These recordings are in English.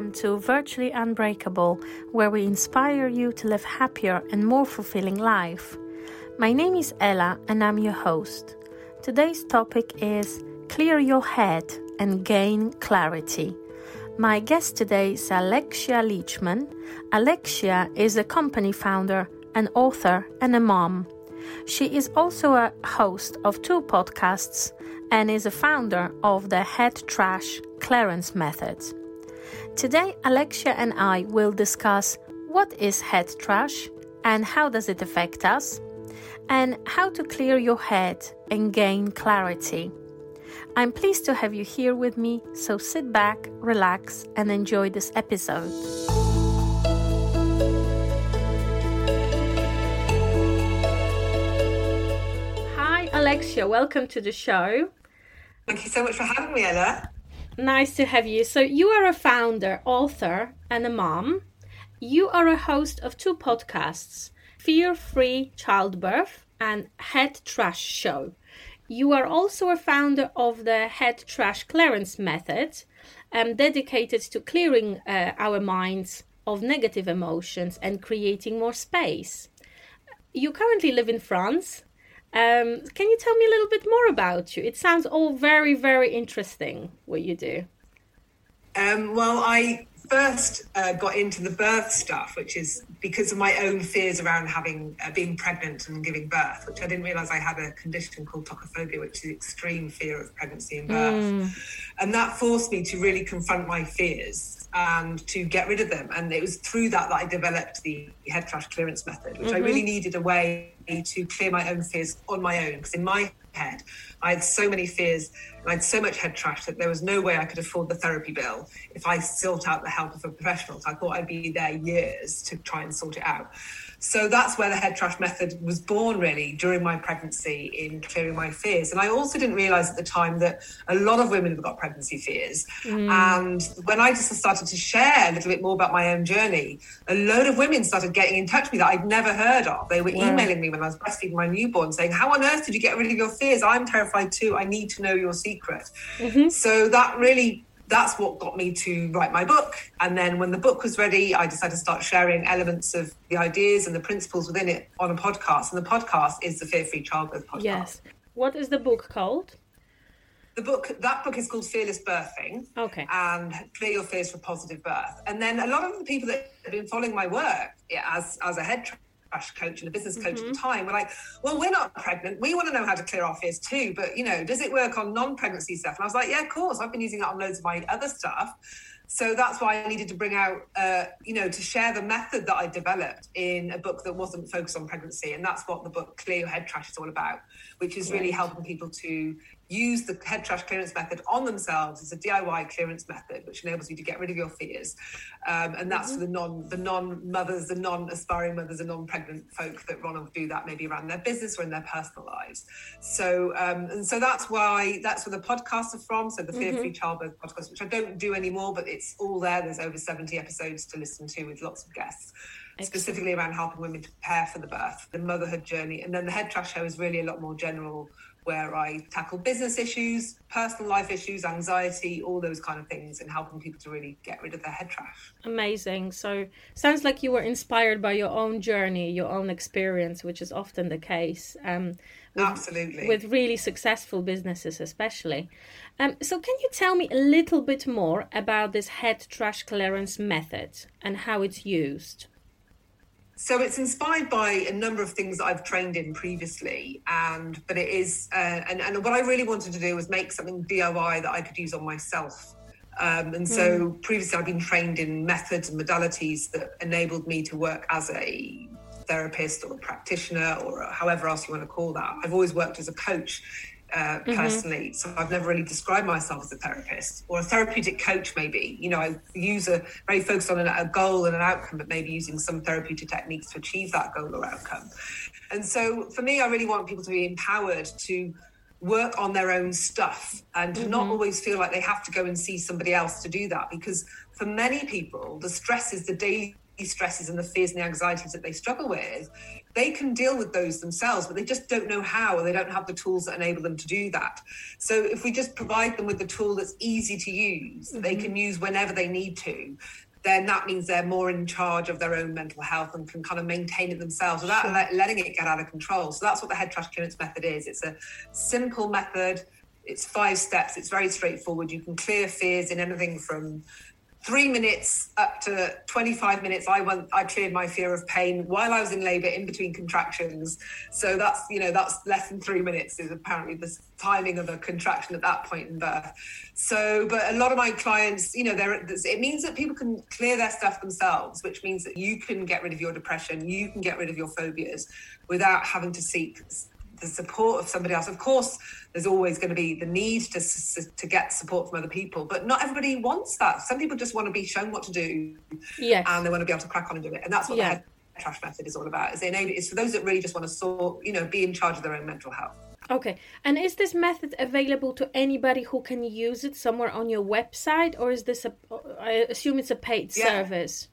welcome to Virtually Unbreakable, where we inspire you to live happier and more fulfilling life. My name is Ela and I'm your host. Today's topic is Clear Your Head and Gain Clarity. My guest today is Alexia Leachman. Alexia is a company founder, an author, and a mom. She is also a host of two podcasts and is a founder of the Head Trash Clearance Method. Today, Alexia and I will discuss what is head trash and how does it affect us, and how to clear your head and gain clarity. I'm pleased to have you here with me, so sit back, relax, and enjoy this episode. Hi, Alexia, welcome to the show. Thank you so much for having me, Ela. Nice to have you. So, you are a founder, author, and a mom. You are a host of two podcasts Fear Free Childbirth and Head Trash Show. You are also a founder of the Head Trash Clearance Method, um, dedicated to clearing uh, our minds of negative emotions and creating more space. You currently live in France. Um, can you tell me a little bit more about you? It sounds all very, very interesting what you do. Um, well, I first uh, got into the birth stuff, which is because of my own fears around having uh, being pregnant and giving birth, which I didn't realize I had a condition called tocophobia, which is extreme fear of pregnancy and birth, mm. and that forced me to really confront my fears and to get rid of them. And it was through that that I developed the head trash clearance method, which mm-hmm. I really needed a way to clear my own fears on my own, because in my head. I had so many fears and I had so much head trash that there was no way I could afford the therapy bill if I sought out the help of a professional. So I thought I'd be there years to try and sort it out. So that's where the head trash method was born, really, during my pregnancy in clearing my fears. And I also didn't realize at the time that a lot of women have got pregnancy fears. Mm. And when I just started to share a little bit more about my own journey, a load of women started getting in touch with me that I'd never heard of. They were wow. emailing me when I was breastfeeding my newborn saying, How on earth did you get rid of your fears? I'm terrified too. I need to know your secret. Mm-hmm. So that really that's what got me to write my book. And then when the book was ready, I decided to start sharing elements of the ideas and the principles within it on a podcast. And the podcast is the Fear Free Childbirth podcast. Yes. What is the book called? The book that book is called Fearless Birthing. Okay. And Clear Your Fears for Positive Birth. And then a lot of the people that have been following my work as as a head trash coach and a business coach mm-hmm. at the time were like, well, we're not pregnant. We want to know how to clear our fears too. But, you know, does it work on non pregnancy stuff? And I was like, yeah, of course. I've been using it on loads of my other stuff. So that's why I needed to bring out, uh, you know, to share the method that I developed in a book that wasn't focused on pregnancy. And that's what the book Clear Your Head Trash is all about, which is really helping people to use the head trash clearance method on themselves as a DIY clearance method, which enables you to get rid of your fears. Um, and that's mm-hmm. for the non the non mothers, the non aspiring mothers, the non pregnant folk that want to do that maybe around their business or in their personal lives. So um, and so that's why that's where the podcasts are from. So the Fear Free mm-hmm. Childbirth podcast, which I don't do anymore, but it's all there. There's over 70 episodes to listen to with lots of guests. Specifically around helping women to prepare for the birth, the motherhood journey, and then the head trash show is really a lot more general where I tackle business issues, personal life issues, anxiety, all those kind of things, and helping people to really get rid of their head trash. Amazing. So, sounds like you were inspired by your own journey, your own experience, which is often the case. Um, with, Absolutely. With really successful businesses, especially. Um, so, can you tell me a little bit more about this head trash clearance method and how it's used? So it's inspired by a number of things that I've trained in previously, and but it is, uh, and and what I really wanted to do was make something DIY that I could use on myself. Um, and so mm. previously, I've been trained in methods and modalities that enabled me to work as a therapist or a practitioner or however else you want to call that. I've always worked as a coach uh, mm-hmm. personally. So I've never really described myself as a therapist or a therapeutic coach, maybe. You know, I use a very focused on a, a goal and an outcome, but maybe using some therapeutic techniques to achieve that goal or outcome. And so for me, I really want people to be empowered to work on their own stuff and mm-hmm. not always feel like they have to go and see somebody else to do that because for many people the stresses, the daily stresses and the fears and the anxieties that they struggle with, they can deal with those themselves, but they just don't know how, or they don't have the tools that enable them to do that. So if we just provide them with the tool that's easy to use, mm-hmm. they can use whenever they need to, then that means they're more in charge of their own mental health and can kind of maintain it themselves without sure. let, letting it get out of control. So that's what the head trash clearance method is. It's a simple method. It's five steps. It's very straightforward. You can clear fears in anything from three minutes up to 25 minutes i went i cleared my fear of pain while i was in labor in between contractions. So that's you know that's less than three minutes is apparently the timing of a contraction at that point in birth. So but a lot of my clients you know there it means that people can clear their stuff themselves which means that you can get rid of your depression you can get rid of your phobias without having to seek the support of somebody else. Of course, there's always going to be the need to to get support from other people, but not everybody wants that. Some people just want to be shown what to do, yes. and they want to be able to crack on and do it. And that's what yeah. the trash method is all about. Is they enable it's for those that really just want to sort, you know, be in charge of their own mental health. Okay, and is this method available to anybody who can use it somewhere on your website, or is this a? I assume it's a paid yeah. service.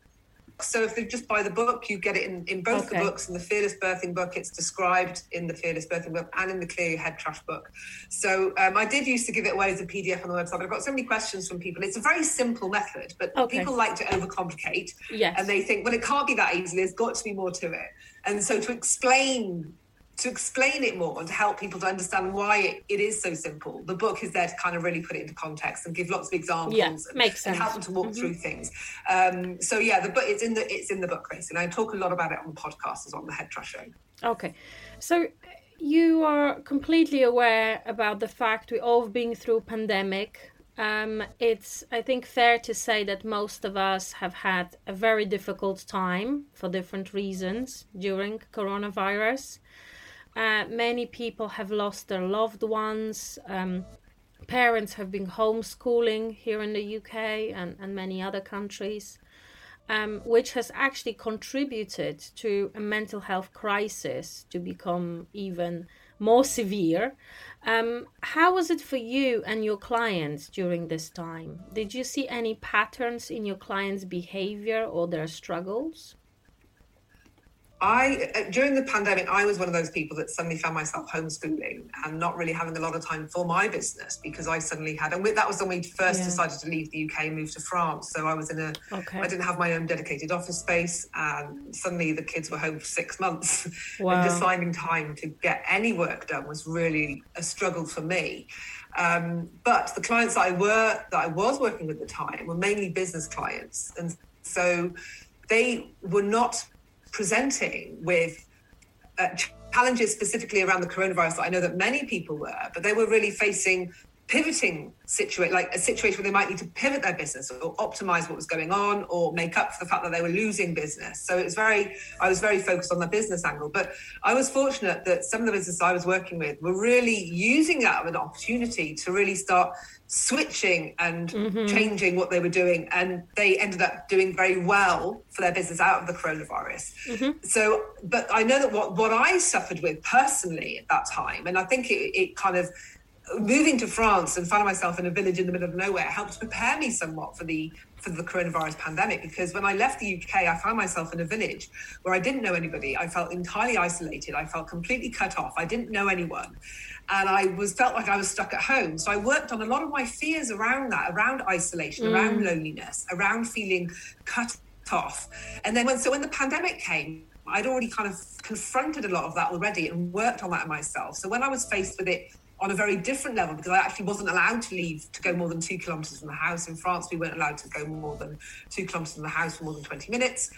So if they just buy the book, you get it in, in both okay. the books. In the Fearless Birthing book, it's described in the Fearless Birthing book and in the Clear Your Head Trash book. So um, I did used to give it away as a PDF on the website, but I've got so many questions from people. It's a very simple method, but okay. people like to overcomplicate. Yes. And they think, well, it can't be that easy. There's got to be more to it. And so to explain to explain it more and to help people to understand why it, it is so simple. The book is there to kind of really put it into context and give lots of examples yeah, and, makes sense. and help them to walk mm-hmm. through things. Um, so yeah, the book it's in the it's in the book basically. And I talk a lot about it on the podcast as on the Head Trash Show. Okay, so you are completely aware about the fact we all been through pandemic. Um, it's I think fair to say that most of us have had a very difficult time for different reasons during coronavirus. Uh, many people have lost their loved ones. Um, parents have been homeschooling here in the UK and, and many other countries, um, which has actually contributed to a mental health crisis to become even more severe. Um, how was it for you and your clients during this time? Did you see any patterns in your clients' behavior or their struggles? I uh, during the pandemic, I was one of those people that suddenly found myself homeschooling and not really having a lot of time for my business because I suddenly had, and that was when we first yeah. decided to leave the UK and move to France. So I was in a, okay. I didn't have my own dedicated office space, and suddenly the kids were home for six months, wow. and just finding time to get any work done was really a struggle for me. Um, but the clients that I were that I was working with at the time were mainly business clients, and so they were not presenting with uh, challenges specifically around the coronavirus that I know that many people were, but they were really facing pivoting situation like a situation where they might need to pivot their business or optimize what was going on or make up for the fact that they were losing business so it was very i was very focused on the business angle but i was fortunate that some of the businesses i was working with were really using that as an opportunity to really start switching and mm-hmm. changing what they were doing and they ended up doing very well for their business out of the coronavirus mm-hmm. so but i know that what, what i suffered with personally at that time and i think it, it kind of moving to France and finding myself in a village in the middle of nowhere helped prepare me somewhat for the for the coronavirus pandemic because when I left the UK, I found myself in a village where I didn't know anybody. I felt entirely isolated. I felt completely cut off. I didn't know anyone, and I was felt like I was stuck at home. So I worked on a lot of my fears around that, around isolation, mm. around loneliness, around feeling cut off. And then when so when the pandemic came, I'd already kind of confronted a lot of that already and worked on that myself. So when I was faced with it on a very different level because I actually wasn't allowed to leave to go more than two kilometres from the house. In France, we weren't allowed to go more than two kilometres from the house for more than 20 minutes.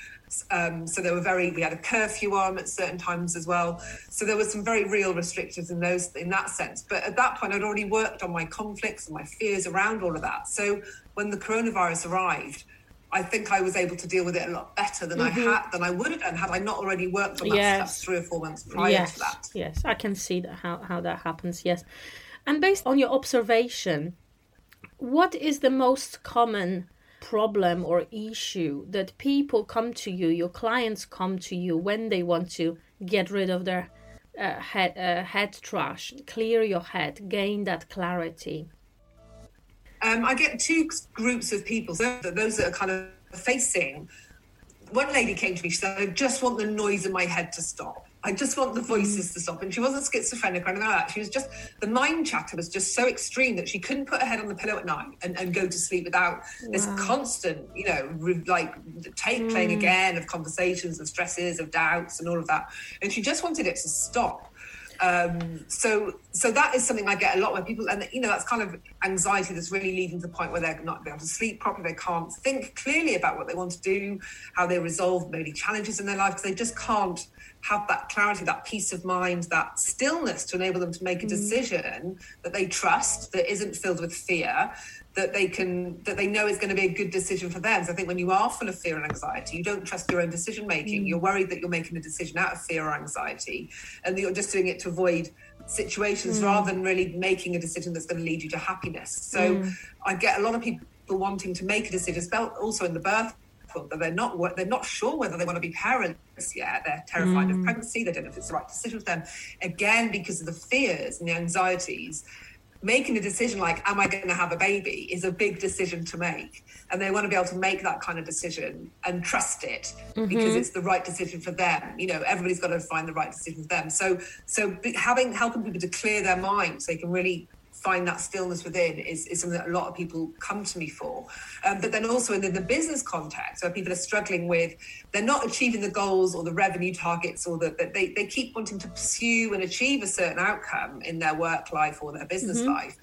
Um, so there were very, we had a curfew on at certain times as well. So there were some very real restrictions in those, in that sense. But at that point, I'd already worked on my conflicts and my fears around all of that. So when the coronavirus arrived, I think I was able to deal with it a lot better than mm-hmm. I had than I would have done had I not already worked on that yes. stuff three or four months prior yes. to that. Yes, I can see that how, how that happens, yes. And based on your observation, what is the most common problem or issue that people come to you, your clients come to you when they want to get rid of their uh, head, uh, head trash, clear your head, gain that clarity? Um, I get two groups of people. So those that are kind of facing one lady came to me, she said, I just want the noise in my head to stop. I just want the voices to stop. And she wasn't schizophrenic or anything like that. She was just, the mind chatter was just so extreme that she couldn't put her head on the pillow at night and, and go to sleep without wow. this constant, you know, re- like tape mm. playing again of conversations, of stresses, of doubts, and all of that. And she just wanted it to stop. Um, so so that is something I get a lot where people and you know that's kind of anxiety that's really leading to the point where they're not able to sleep properly, they can't think clearly about what they want to do, how they resolve maybe challenges in their life because they just can't have that clarity, that peace of mind, that stillness to enable them to make a mm. decision mm. that they trust, that isn't filled with fear, that they can that they know is going to be a good decision for them. So I think when you are full of fear and anxiety, you don't trust your own decision making. Mm. You're worried that you're making a decision out of fear or anxiety, and that you're just doing it to avoid situations mm. rather than really making a decision that's going to lead you to happiness. So mm. I get a lot of people wanting to make a decision, also in the birth that they're not they're not sure whether they want to be parents yet. They're terrified mm. of pregnancy. They don't know if it's the right decision for them. Again, because of the fears and the anxieties, making a decision like, "Am I going to have a baby?" is a big decision to make, and they want to be able to make that kind of decision and trust it mm-hmm. because it's the right decision for them. You know, everybody's got to find the right decision for them. So, so having helping people to clear their mind so they can really find that stillness within is, is something that a lot of people come to me for. Um, but then also in the, the, business context, where people are struggling with, they're not achieving the goals or the revenue targets, or that they, they keep wanting to pursue and achieve a certain outcome in their work life or their business mm-hmm. life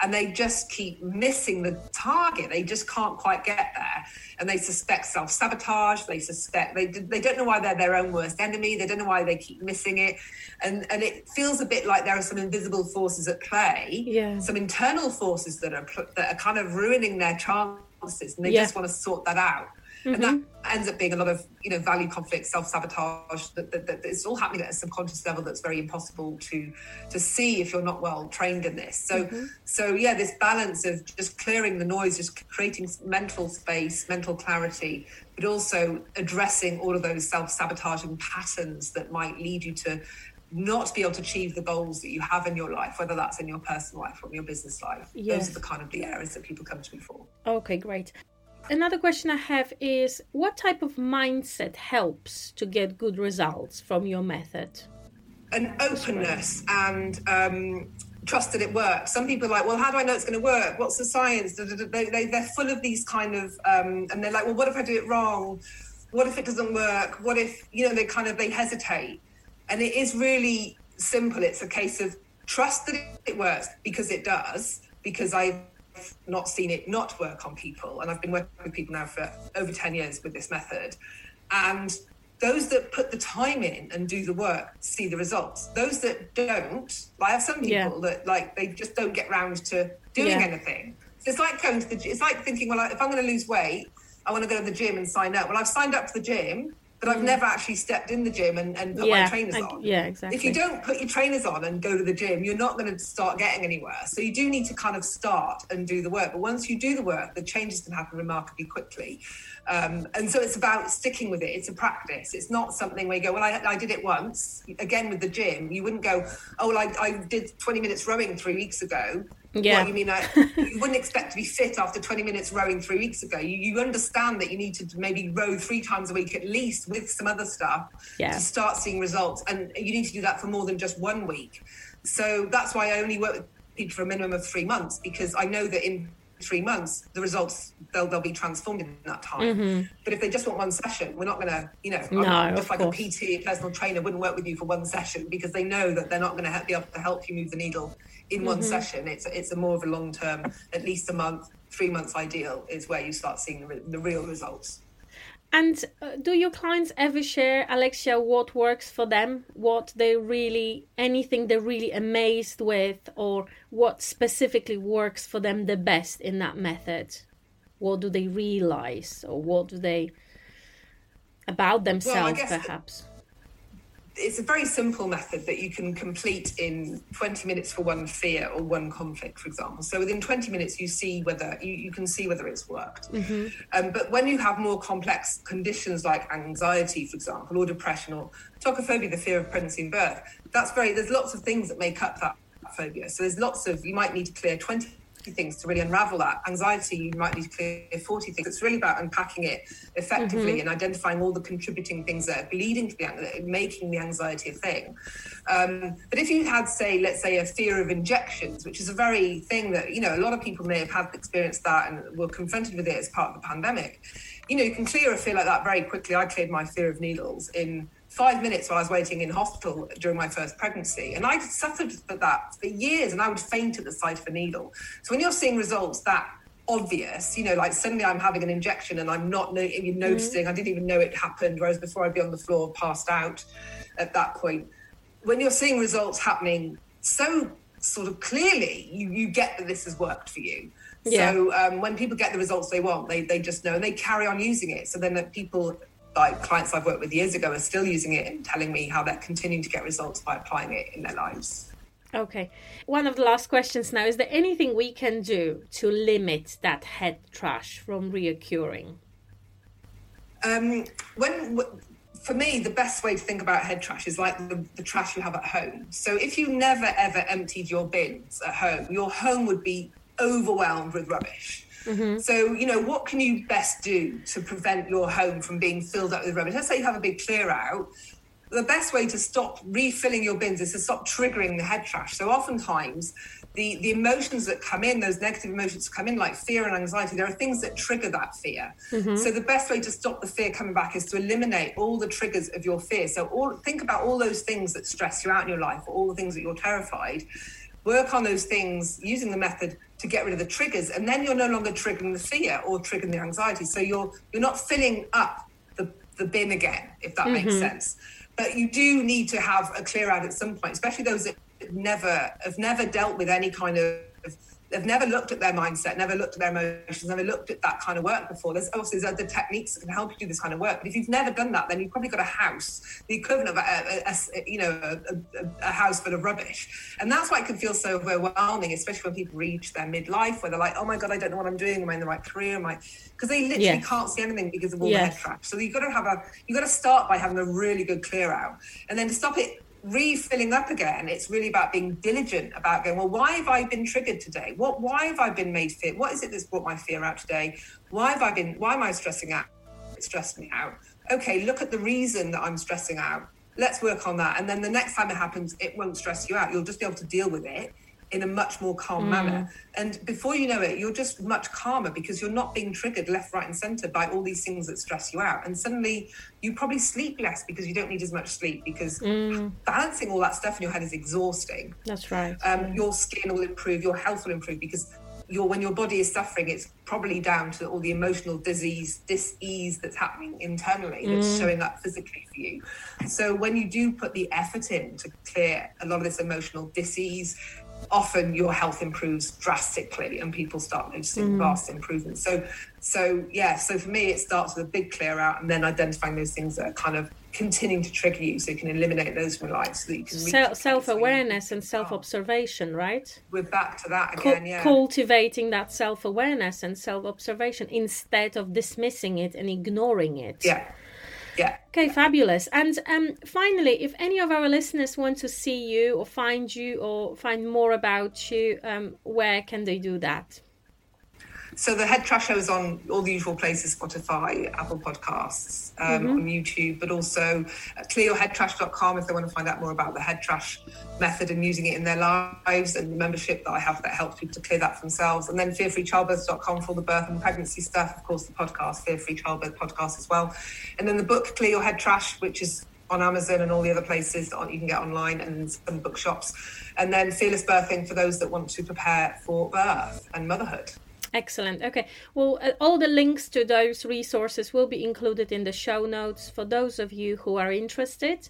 and they just keep missing the target. They just can't quite get there. And they suspect self sabotage. They suspect, they, they don't know why they're their own worst enemy. They don't know why they keep missing it. And, and it feels a bit like there are some invisible forces at play, yeah. some internal forces that are, that are kind of ruining their chances. And they yeah. just want to sort that out. Mm-hmm. And that mm-hmm. ends up being a lot of, you know, value conflict, self-sabotage, that, that, that, it's all happening at a subconscious level that's very impossible to to see if you're not well trained in this. So mm-hmm. so yeah, this balance of just clearing the noise, just creating mental space, mental clarity, but also addressing all of those self-sabotaging patterns that might lead you to not be able to achieve the goals that you have in your life, whether that's in your personal life or in your business life. Yes. Those are the kind of the areas that people come to me for. Okay, great another question I have is what type of mindset helps to get good results from your method? An openness and um, trust that it works. Some people are like, well, how do I know it's going to work? What's the science? They, they're full of these kind of, um, and they're like, well, what if I do it wrong? What if it doesn't work? What if, you know, they kind of, they hesitate. And it is really simple. It's a case of trust that it works because it does, because I've not seen it not work on people. And I've been working with people now for over 10 years with this method. And those that put the time in and do the work see the results. Those that don't, I have some people yeah. that like they just don't get round to doing yeah. anything. So it's like going to the it's like thinking, well, if I'm going to lose weight, I want to go to the gym and sign up. Well, I've signed up for the gym, but I've never actually stepped in the gym and, and put yeah, my trainers I, on. Yeah, exactly. If you don't put your trainers on and go to the gym, you're not going to start getting anywhere. So you do need to kind of start and do the work. But once you do the work, the changes can happen remarkably quickly. Um, and so it's about sticking with it. It's a practice. It's not something where you go, well, I, I did it once. Again, with the gym, you wouldn't go, oh, well, I, I did 20 minutes rowing three weeks ago. Yeah. Well, you mean like, you wouldn't expect to be fit after 20 minutes rowing three weeks ago. You, you understand that you need to maybe row three times a week at least with some other stuff yeah. to start seeing results. And you need to do that for more than just one week. So that's why I only work with people for a minimum of three months because I know that in three months, the results they'll they'll be transformed in that time. Mm-hmm. But if they just want one session, we're not going to, you know, no, just like course. a PT, personal trainer, wouldn't work with you for one session because they know that they're not going to be able to help you move the needle in one mm-hmm. session. It's it's a more of a long term, at least a month, three months ideal is where you start seeing the, the real results. And uh, do your clients ever share, Alexia, what works for them? What they really, anything they're really amazed with, or what specifically works for them the best in that method? What do they realize, or what do they about themselves, well, perhaps? It's a very simple method that you can complete in 20 minutes for one fear or one conflict, for example. So within 20 minutes, you see whether you, you can see whether it's worked. Mm-hmm. Um, but when you have more complex conditions like anxiety, for example, or depression or tocophobia, the fear of pregnancy and birth, that's very there's lots of things that make up that phobia. So there's lots of you might need to clear 20 things to really unravel that. Anxiety, you might need to clear 40 things. It's really about unpacking it effectively mm-hmm. and identifying all the contributing things that are leading to the making the anxiety a thing. Um, but if you had, say, let's say, a fear of injections, which is a very thing that, you know, a lot of people may have had experienced that and were confronted with it as part of the pandemic. You know, you can clear a fear like that very quickly. I cleared my fear of needles in five minutes while I was waiting in hospital during my first pregnancy. And I suffered for that for years and I would faint at the sight of a needle. So when you're seeing results that obvious, you know, like suddenly I'm having an injection and I'm not even noticing, mm-hmm. I didn't even know it happened, whereas before I'd be on the floor passed out at that point. When you're seeing results happening so sort of clearly, you, you get that this has worked for you. Yeah. So um, when people get the results they want, they, they just know and they carry on using it. So then that people like clients I've worked with years ago are still using it and telling me how they're continuing to get results by applying it in their lives. Okay. One of the last questions now is there anything we can do to limit that head trash from reoccurring? Um, when for me, the best way to think about head trash is like the, the, trash you have at home. So if you never ever emptied your bins at home, your home would be overwhelmed with rubbish. Mm-hmm. So, you know, what can you best do to prevent your home from being filled up with rubbish? Let's say you have a big clear out. The best way to stop refilling your bins is to stop triggering the head trash. So, oftentimes, the, the emotions that come in, those negative emotions come in, like fear and anxiety, there are things that trigger that fear. Mm-hmm. So the best way to stop the fear coming back is to eliminate all the triggers of your fear. So all think about all those things that stress you out in your life, or all the things that you're terrified. Work on those things using the method to get rid of the triggers and then you're no longer triggering the fear or triggering the anxiety so you're you're not filling up the the bin again if that mm-hmm. makes sense but you do need to have a clear out at some point especially those that never have never dealt with any kind of they've never looked at their mindset, never looked at their emotions, never looked at that kind of work before. There's obviously there's other techniques that can help you do this kind of work. But if you've never done that, then you've probably got a house, the equivalent of a, a, a you know a, a, house full of rubbish, and that's why it can feel so overwhelming, especially when people reach their midlife, where they're like, oh my god, I don't know what I'm doing. Am I in the right career? Am I? Because they literally yes. can't see anything because of all yes. the head trash. So you've got to have a you've got to start by having a really good clear out, and then to stop it refilling up again, it's really about being diligent about going, well, why have I been triggered today? What why have I been made fear? What is it that's brought my fear out today? Why have I been why am I stressing out? It stressed me out. Okay, look at the reason that I'm stressing out. Let's work on that. And then the next time it happens, it won't stress you out. You'll just be able to deal with it in a much more calm mm. manner. And before you know it, you're just much calmer because you're not being triggered left, right, and center by all these things that stress you out. And suddenly you probably sleep less because you don't need as much sleep because mm. balancing all that stuff in your head is exhausting. That's right. Um, your skin will improve, your health will improve because your when your body is suffering, it's probably down to all the emotional disease, dis-ease that's happening internally that's mm. showing up physically for you. So when you do put the effort in to clear a lot of this emotional dis-ease, often your health improves drastically and people start noticing mm. vast improvements. So, so yeah, so for me, it starts with a big clear out and then identifying those things that are kind of continuing to trigger you so you can eliminate those from your life so that you can Self, self-awareness and self-observation right? We're back to that again yeah. cultivating that self-awareness and self-observation instead of dismissing it and ignoring it. Yeah yeah. Okay, fabulous. And um, finally, if any of our listeners want to see you or find you or find more about you, um, where can they do that? So the Head Trash Show is on all the usual places: Spotify, Apple Podcasts, um, mm-hmm. on YouTube, but also at clearyourheadtrash.com if they want to find out more about the head trash method and using it in their lives and the membership that I have that helps people to clear that for themselves. And then fearfreechildbirth.com for all the birth and pregnancy stuff. Of course, the podcast, Fear Free Childbirth podcast as well. And then the book Clear Your Head Trash, which is on Amazon and all the other places that you can get online and some bookshops. And then Fearless Birthing for those that want to prepare for birth and motherhood. Excellent. Okay. Well, uh, all the links to those resources will be included in the show notes for those of you who are interested.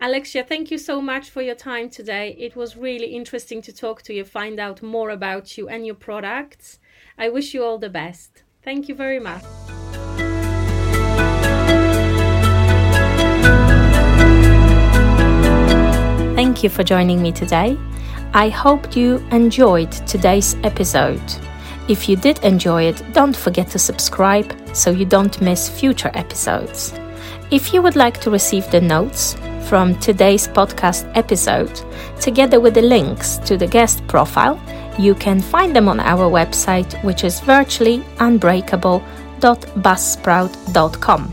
Alexia, thank you so much for your time today. It was really interesting to talk to you, find out more about you and your products. I wish you all the best. Thank you very much. Thank you for joining me today. I hope you enjoyed today's episode. If you did enjoy it, don't forget to subscribe so you don't miss future episodes. If you would like to receive the notes from today's podcast episode, together with the links to the guest profile, you can find them on our website, which is virtually unbreakable.buzzsprout.com.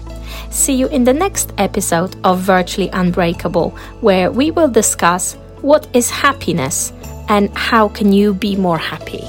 See you in the next episode of Virtually Unbreakable, where we will discuss what is happiness and how can you be more happy.